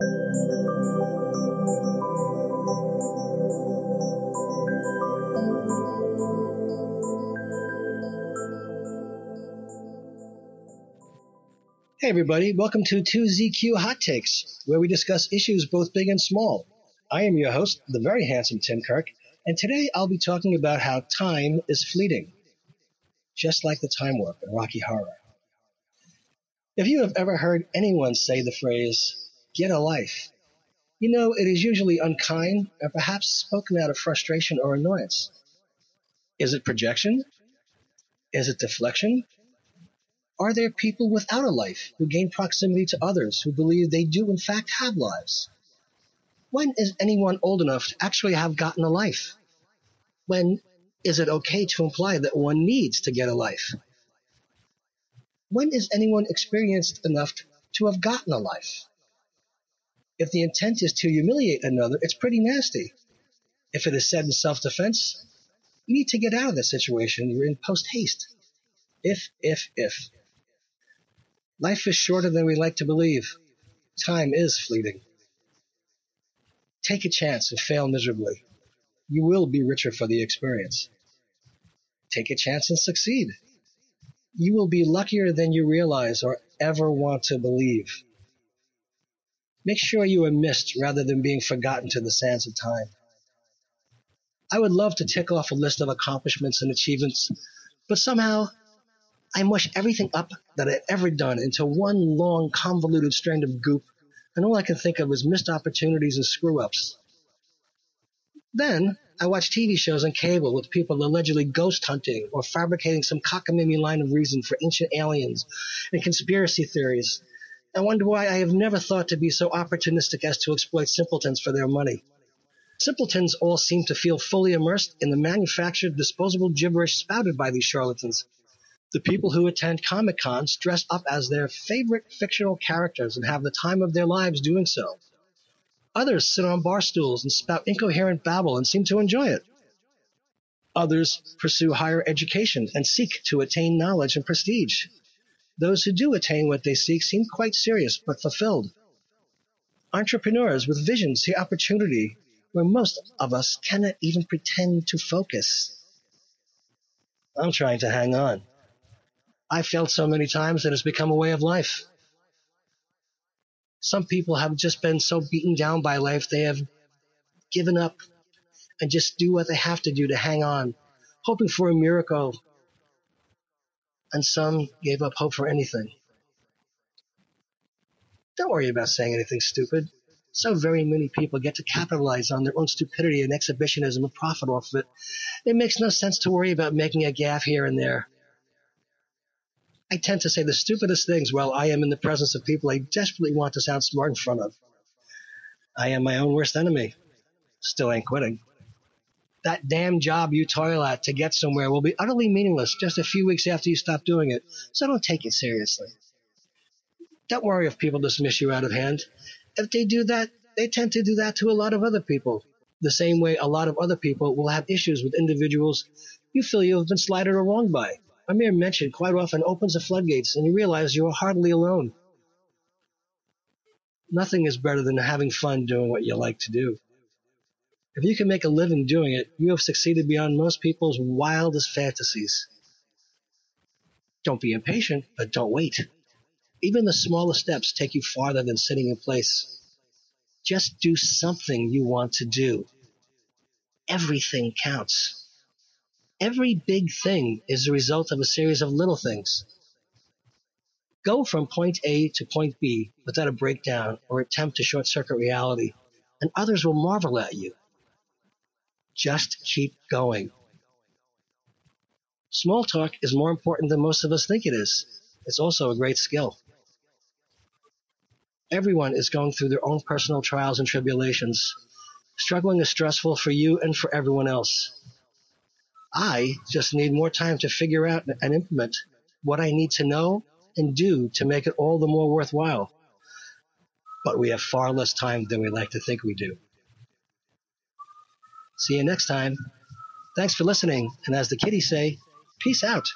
Hey, everybody, welcome to 2ZQ Hot Takes, where we discuss issues both big and small. I am your host, the very handsome Tim Kirk, and today I'll be talking about how time is fleeting, just like the time warp in Rocky Horror. If you have ever heard anyone say the phrase, get a life, you know it is usually unkind and perhaps spoken out of frustration or annoyance. Is it projection? Is it deflection? Are there people without a life who gain proximity to others who believe they do in fact have lives? When is anyone old enough to actually have gotten a life? When is it okay to imply that one needs to get a life? When is anyone experienced enough to have gotten a life? If the intent is to humiliate another, it's pretty nasty. If it is said in self defense, you need to get out of that situation. You're in post haste. If, if, if. Life is shorter than we like to believe. Time is fleeting. Take a chance and fail miserably. You will be richer for the experience. Take a chance and succeed. You will be luckier than you realize or ever want to believe. Make sure you are missed rather than being forgotten to the sands of time. I would love to tick off a list of accomplishments and achievements, but somehow I mush everything up that I've ever done into one long, convoluted strand of goop, and all I can think of is missed opportunities and screw ups. Then I watch TV shows on cable with people allegedly ghost hunting or fabricating some cockamamie line of reason for ancient aliens and conspiracy theories. I wonder why I have never thought to be so opportunistic as to exploit simpletons for their money. Simpletons all seem to feel fully immersed in the manufactured, disposable gibberish spouted by these charlatans. The people who attend Comic Cons dress up as their favorite fictional characters and have the time of their lives doing so. Others sit on bar stools and spout incoherent babble and seem to enjoy it. Others pursue higher education and seek to attain knowledge and prestige. Those who do attain what they seek seem quite serious but fulfilled. Entrepreneurs with visions see opportunity where most of us cannot even pretend to focus. I'm trying to hang on. I've failed so many times that it's become a way of life. Some people have just been so beaten down by life they have given up and just do what they have to do to hang on, hoping for a miracle. And some gave up hope for anything. Don't worry about saying anything stupid. So very many people get to capitalize on their own stupidity and exhibitionism and profit off of it. It makes no sense to worry about making a gaffe here and there. I tend to say the stupidest things while I am in the presence of people I desperately want to sound smart in front of. I am my own worst enemy. Still ain't quitting. That damn job you toil at to get somewhere will be utterly meaningless just a few weeks after you stop doing it, so don't take it seriously. Don't worry if people dismiss you out of hand. If they do that, they tend to do that to a lot of other people. The same way a lot of other people will have issues with individuals you feel you have been slighted or wronged by. A mere mention quite often opens the floodgates and you realize you are hardly alone. Nothing is better than having fun doing what you like to do. If you can make a living doing it, you have succeeded beyond most people's wildest fantasies. Don't be impatient, but don't wait. Even the smallest steps take you farther than sitting in place. Just do something you want to do. Everything counts. Every big thing is the result of a series of little things. Go from point A to point B without a breakdown or attempt to short circuit reality, and others will marvel at you. Just keep going. Small talk is more important than most of us think it is. It's also a great skill. Everyone is going through their own personal trials and tribulations. Struggling is stressful for you and for everyone else. I just need more time to figure out and implement what I need to know and do to make it all the more worthwhile. But we have far less time than we like to think we do. See you next time. Thanks for listening. And as the kiddies say, peace out.